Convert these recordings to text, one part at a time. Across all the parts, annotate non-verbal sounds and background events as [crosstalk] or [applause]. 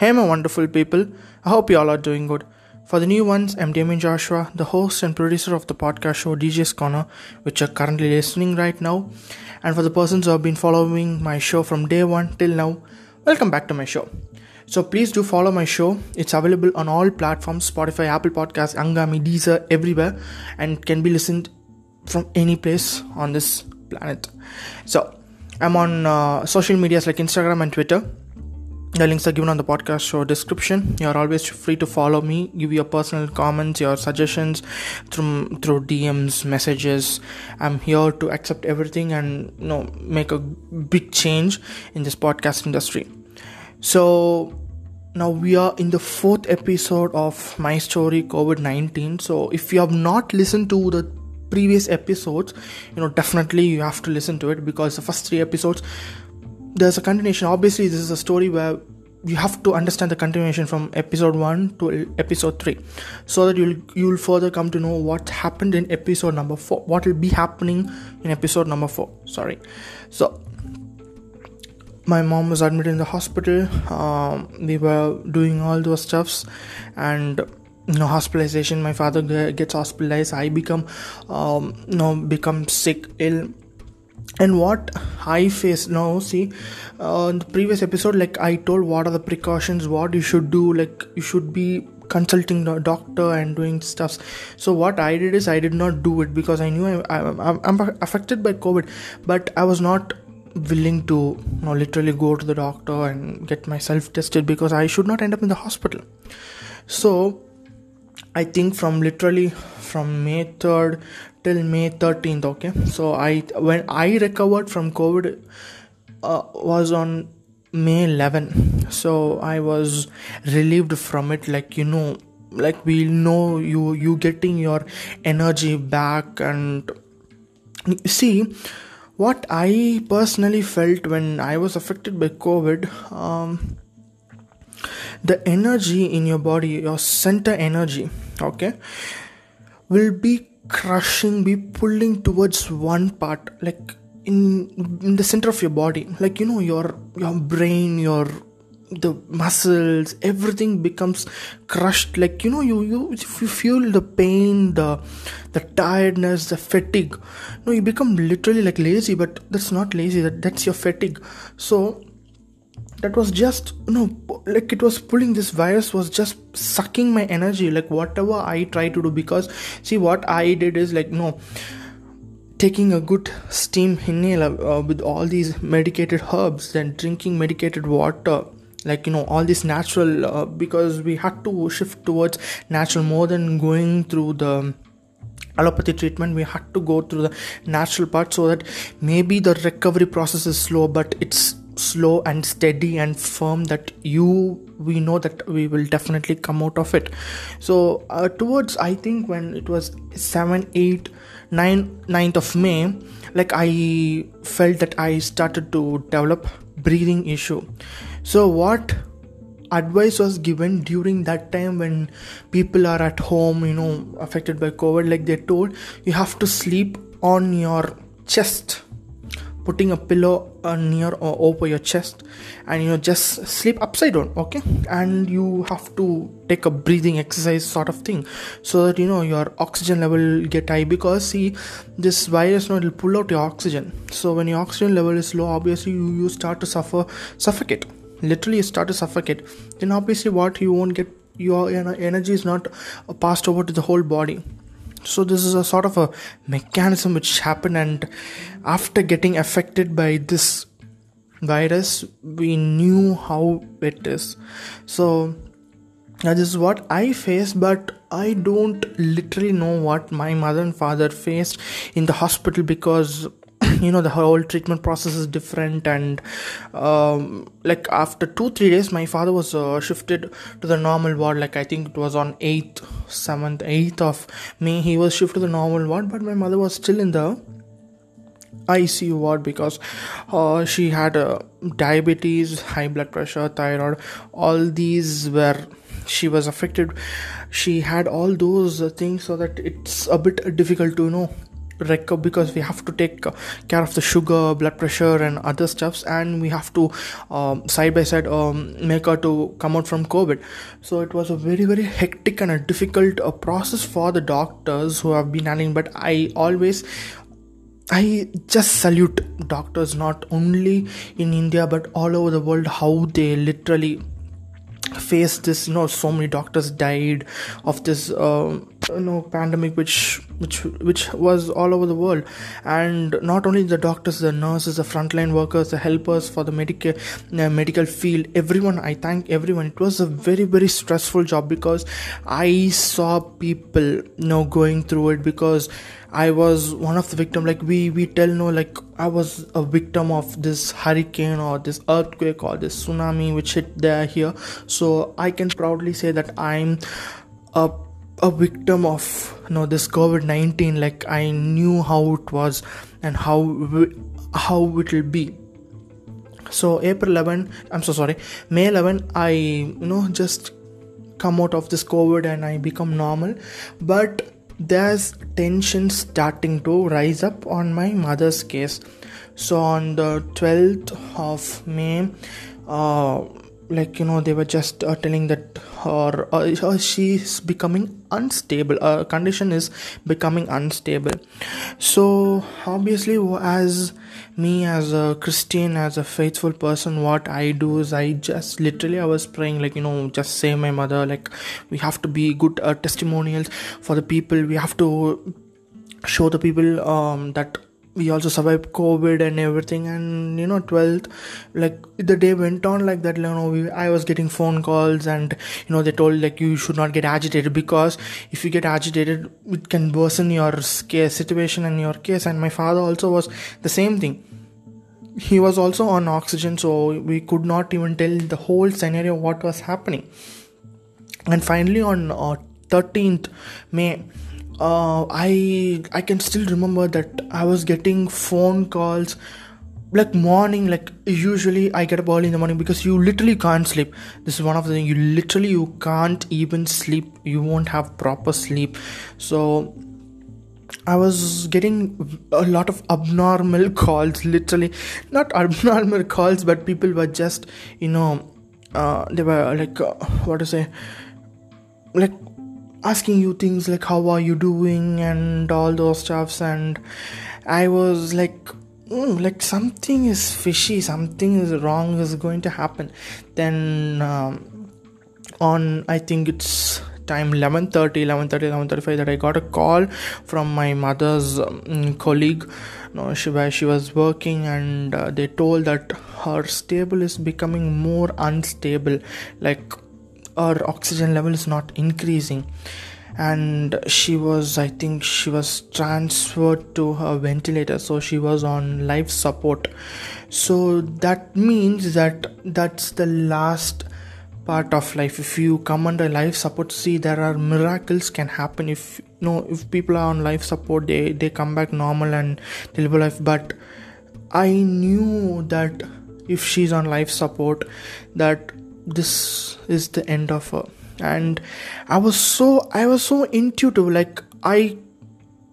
Hey, my wonderful people. I hope you all are doing good. For the new ones, I'm Damien Joshua, the host and producer of the podcast show DJ's Corner, which you're currently listening right now. And for the persons who have been following my show from day one till now, welcome back to my show. So please do follow my show. It's available on all platforms Spotify, Apple Podcasts, Anghami, Deezer, everywhere, and can be listened from any place on this planet. So I'm on uh, social medias like Instagram and Twitter. The links are given on the podcast show description. You're always free to follow me, give your personal comments, your suggestions through through DMs, messages. I'm here to accept everything and you know make a big change in this podcast industry. So now we are in the fourth episode of my story COVID 19. So if you have not listened to the previous episodes, you know definitely you have to listen to it because the first three episodes there's a continuation. Obviously, this is a story where you have to understand the continuation from episode 1 to episode 3 so that you'll you'll further come to know what happened in episode number 4 what will be happening in episode number 4 sorry. So my mom was admitted in the hospital. Um, we were doing all those stuffs and you know hospitalization my father gets hospitalized. I become um, you know become sick ill. And what i face. Now see uh, in the previous episode like i told what are the precautions what you should do like you should be consulting the doctor and doing stuffs. So what i did is i did not do it because i knew I, I, i'm affected by covid but i was not willing to you know, literally go to the doctor and get myself tested because i should not end up in the hospital. So i think from literally from may 3rd till May 13th. Okay, so I when I recovered from COVID uh, was on May 11. So I was relieved from it. Like you know, like we know you you getting your energy back and see what I personally felt when I was affected by COVID. Um, the energy in your body, your center energy, okay, will be crushing be pulling towards one part like in in the center of your body. Like you know your your brain your the muscles everything becomes crushed. Like you know you you if you feel the pain the the tiredness the fatigue no you become literally like lazy but that's not lazy that that's your fatigue. So that was just you know like it was pulling this virus was just sucking my energy like whatever i try to do because see what i did is like no taking a good steam inhaler uh, with all these medicated herbs then drinking medicated water like you know all this natural uh, because we had to shift towards natural more than going through the allopathy treatment we had to go through the natural part so that maybe the recovery process is slow but it's slow and steady and firm that you we know that we will definitely come out of it. So uh, towards i think when it was 7 8 9 9th of may like i felt that i started to develop breathing issue. So what advice was given during that time when people are at home you know affected by covid like they told you have to sleep on your chest putting a pillow uh, near or over your chest and you know just sleep upside down okay? And you have to take a breathing exercise sort of thing so that you know your oxygen level get high because see this virus you know, it'll pull out your oxygen. So when your oxygen level is low obviously you, you start to suffer suffocate. Literally you start to suffocate. Then obviously what you won't get your energy is not passed over to the whole body so this is a sort of a mechanism which happened and after getting affected by this virus we knew how it is. So that is what i faced but i don't literally know what my mother and father faced in the hospital because you know the whole treatment process is different and um, like after two three days my father was uh, shifted to the normal ward like i think it was on 8th 7th 8th of may he was shifted to the normal ward but my mother was still in the ICU ward because uh, she had uh, diabetes, high blood pressure, thyroid, all these were she was affected. She had all those things so that it's a bit difficult to you know because we have to take care of the sugar blood pressure and other stuffs and we have to um, side by side um, make her to come out from covid. So it was a very very hectic and a difficult uh, process for the doctors who have been handling but i always I just salute doctors not only in India but all over the world how they literally face this you know so many doctors died of this uh, you know pandemic which which which was all over the world. And not only the doctors the nurses the frontline workers the helpers for the medical uh, medical field everyone i thank everyone. It was a very very stressful job because i saw people you know going through it because I was one of the victim. Like we we tell no like I was a victim of this hurricane or this earthquake or this tsunami which hit there here. So I can proudly say that I'm a a victim of you know this COVID nineteen. Like I knew how it was and how how it will be. So April 11, I'm so sorry, May 11, I you know just come out of this COVID and I become normal, but there's tension starting to rise up on my mother's case. So on the 12th of may uh, like you know they were just uh, telling that her uh, she's becoming unstable. Her condition is becoming unstable. So obviously as me as a christian as a faithful person what i do is i just literally i was praying like you know just say my mother like we have to be good uh, testimonials for the people. We have to show the people um, that we also survived covid and everything and you know 12th like the day went on like that you know we, i was getting phone calls and you know they told like you should not get agitated because if you get agitated it can worsen your case situation and your case. And my father also was the same thing. He was also on oxygen so we could not even tell the whole scenario what was happening. And finally on uh, 13th may uh, I I can still remember that I was getting phone calls like morning like usually I get up early in the morning because you literally can't sleep. This is one of the things you literally you can't even sleep. You won't have proper sleep. So I was getting a lot of abnormal [laughs] calls, literally not abnormal calls, but people were just you know uh, they were like uh, what to say like asking you things like how are you doing and all those stuffs. And i was like mm, like something is fishy something is wrong is going to happen. Then um, on i think it's time 11:30 11:30 11:35 that i got a call from my mother's um, colleague. No, she, where she was working and uh, they told that her stable is becoming more unstable. Like her oxygen level is not increasing. And she was i think she was transferred to her ventilator so she was on life support. So that means that that's the last part of life. If you come under life support see there are miracles can happen. If you know if people are on life support they they come back normal and they live a life but i knew that if she's on life support that this is the end of her. And i was so i was so intuitive like i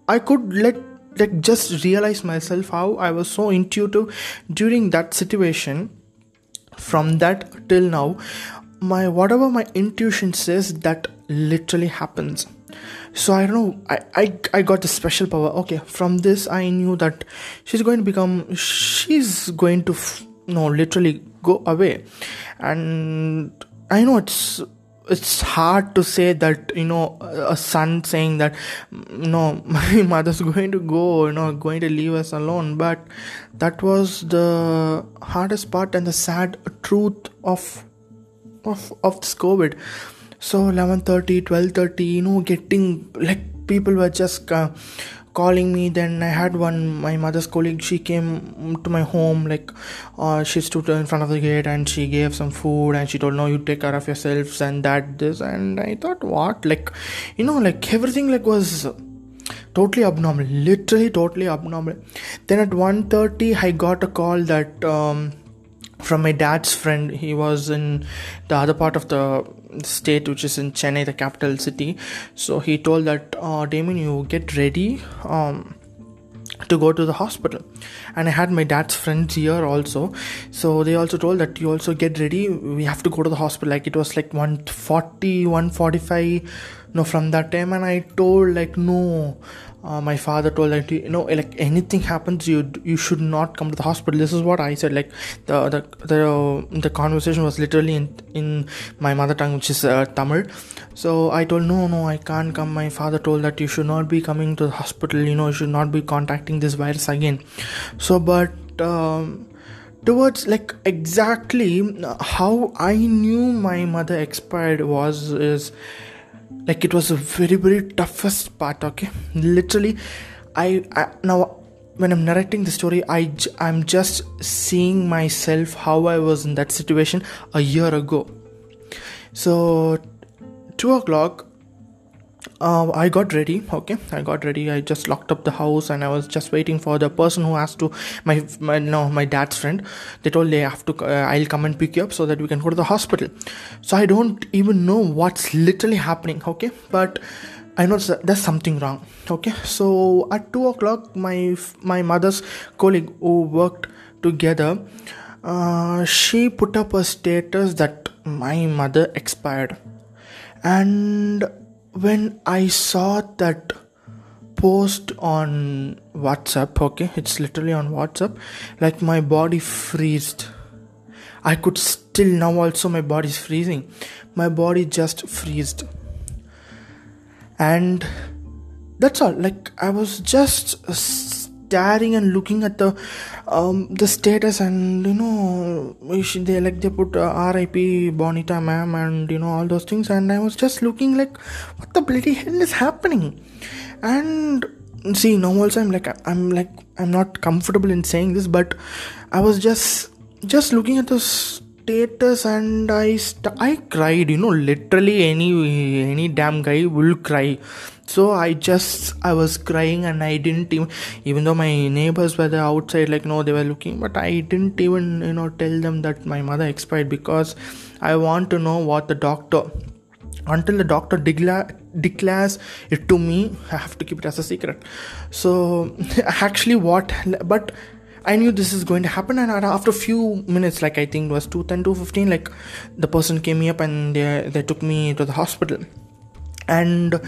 i could let like just realize myself how i was so intuitive during that situation. From that till now my whatever my intuition says that literally happens. So i don't know i i, I got a special power. Okay from this i knew that she's going to become she's going to you know literally go away. And i know it's it's hard to say that you know a son saying that no [laughs] my mother's going to go you know going to leave us alone. But that was the hardest part and the sad truth of of of this covid. So 11:30 12:30 you know getting like people were just uh, calling me then i had one my mother's colleague she came to my home like uh, she stood in front of the gate and she gave some food and she told no you take care of yourselves and that this and i thought what? Like you know like everything like was totally abnormal literally totally abnormal. Then at 1.30 i got a call that um, from my dad's friend. He was in the other part of the state which is in chennai the capital city. So he told that uh, damien you get ready um, to go to the hospital. And i had my dad's friends here also. So they also told that you also get ready. We have to go to the hospital. Like it was like 140 145 no from that time and i told like no uh, my father told that you know like anything happens you you should not come to the hospital. This is what i said like the the the, the conversation was literally in in my mother tongue which is uh, tamil. So i told no no i can't come. My father told that you should not be coming to the hospital you know you should not be contacting this virus again. So but um, towards like exactly how i knew my mother expired was is like it was a very very toughest part okay? Literally i, I now when i'm narrating the story i i'm just seeing myself how i was in that situation a year ago. So two o'clock uh, I got ready. Okay, I got ready. I just locked up the house and I was just waiting for the person who has to my my no my dad's friend. They told they have to. Uh, I'll come and pick you up so that we can go to the hospital. So I don't even know what's literally happening. Okay, but I know there's something wrong. Okay, so at two o'clock, my my mother's colleague who worked together, uh, she put up a status that my mother expired, and when I saw that post on WhatsApp, okay, it's literally on WhatsApp, like my body freezed. I could still now also my body's freezing. My body just freezed. And that's all. Like I was just staring and looking at the um, the status and you know they like they put uh, RIP Bonita ma'am and you know all those things. And I was just looking like what the bloody hell is happening? And see now also I'm like I'm like I'm not comfortable in saying this but I was just just looking at the status and I st- I cried you know literally any any damn guy will cry. So i just i was crying and i didn't even even though my neighbors were there outside like no they were looking but i didn't even you know tell them that my mother expired because i want to know what the doctor until the doctor decla- declares it to me i have to keep it as a secret. So [laughs] actually what but I knew this is going to happen, and after a few minutes, like I think it was 210, 215, like the person came me up and they, they took me to the hospital. And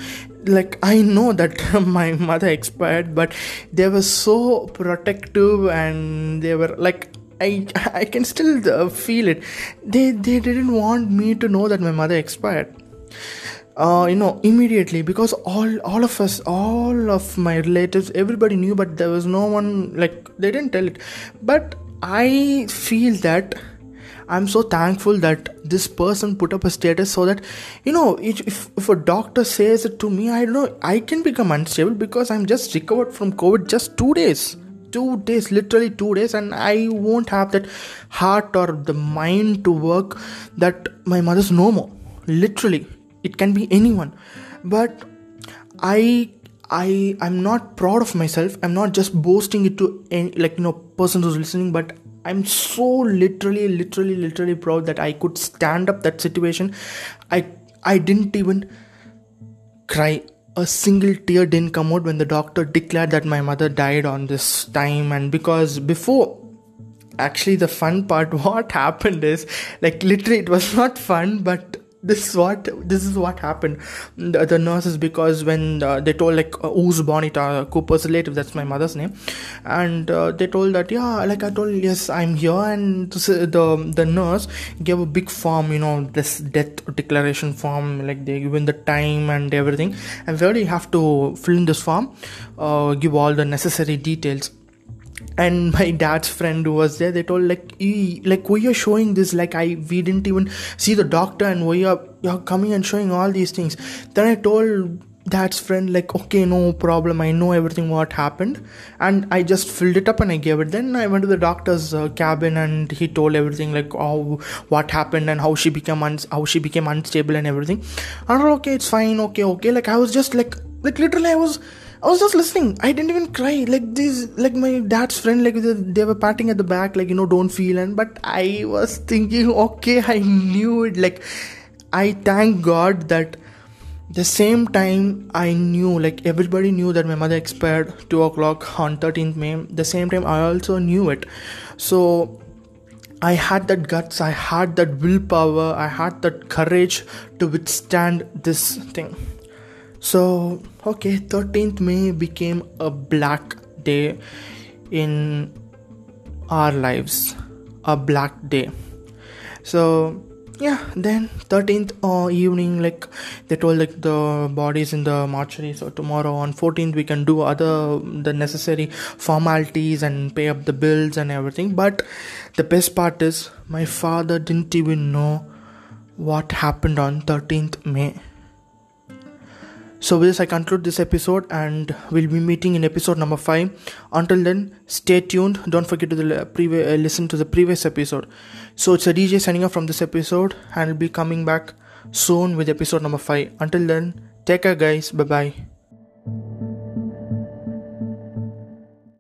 like i know that [laughs] my mother expired but they were so protective and they were like i i can still uh, feel it. They they didn't want me to know that my mother expired uh, you know immediately because all all of us all of my relatives everybody knew but there was no one like they didn't tell it. But i feel that i'm so thankful that this person put up a status so that you know if, if a doctor says it to me i don't know i can become unstable because i'm just recovered from covid just two days. Two days literally two days and i won't have that heart or the mind to work that my mother's no more. Literally it can be anyone. But i i i'm not proud of myself. I'm not just boasting it to any like you know person who's listening but i'm so literally literally literally proud that i could stand up that situation. I i didn't even cry. A single tear didn't come out when the doctor declared that my mother died on this time. And because before actually the fun part [laughs] what happened is like literally it was not fun but this is what this is what happened. The, the nurses because when uh, they told like uh, who's bonita cooper's relative that's my mother's name. And uh, they told that yeah like i told yes i'm here. And the the nurse gave a big form you know this death declaration form like they given the time and everything. And where you have to fill in this form uh, give all the necessary details and my dad's friend who was there they told like like we are showing this? Like i we didn't even see the doctor and we are you're coming and showing all these things. Then i told dad's friend like okay no problem. I know everything what happened. And i just filled it up and i gave it. Then i went to the doctor's uh, cabin and he told everything like oh what happened and how she became un- how she became unstable and everything. And okay it's fine. Okay okay. Like i was just like like literally i was I was just listening. I didn't even cry. Like this, like my dad's friend, like they were patting at the back, like you know, don't feel. And but I was thinking, okay, I knew it. Like I thank God that the same time i knew like everybody knew that my mother expired 2 o'clock on 13th may the same time i also knew it so i had that guts i had that willpower i had that courage to withstand this thing so okay 13th may became a black day in our lives. A black day. So yeah then 13th uh, evening like they told like the bodies in the mortuary. So tomorrow on 14th we can do other the necessary formalities and pay up the bills and everything. But the best part is my father didn't even know what happened on 13th may so, with this, I conclude this episode and we'll be meeting in episode number 5. Until then, stay tuned. Don't forget to previous, uh, listen to the previous episode. So, it's a DJ signing off from this episode and I'll be coming back soon with episode number 5. Until then, take care, guys. Bye bye.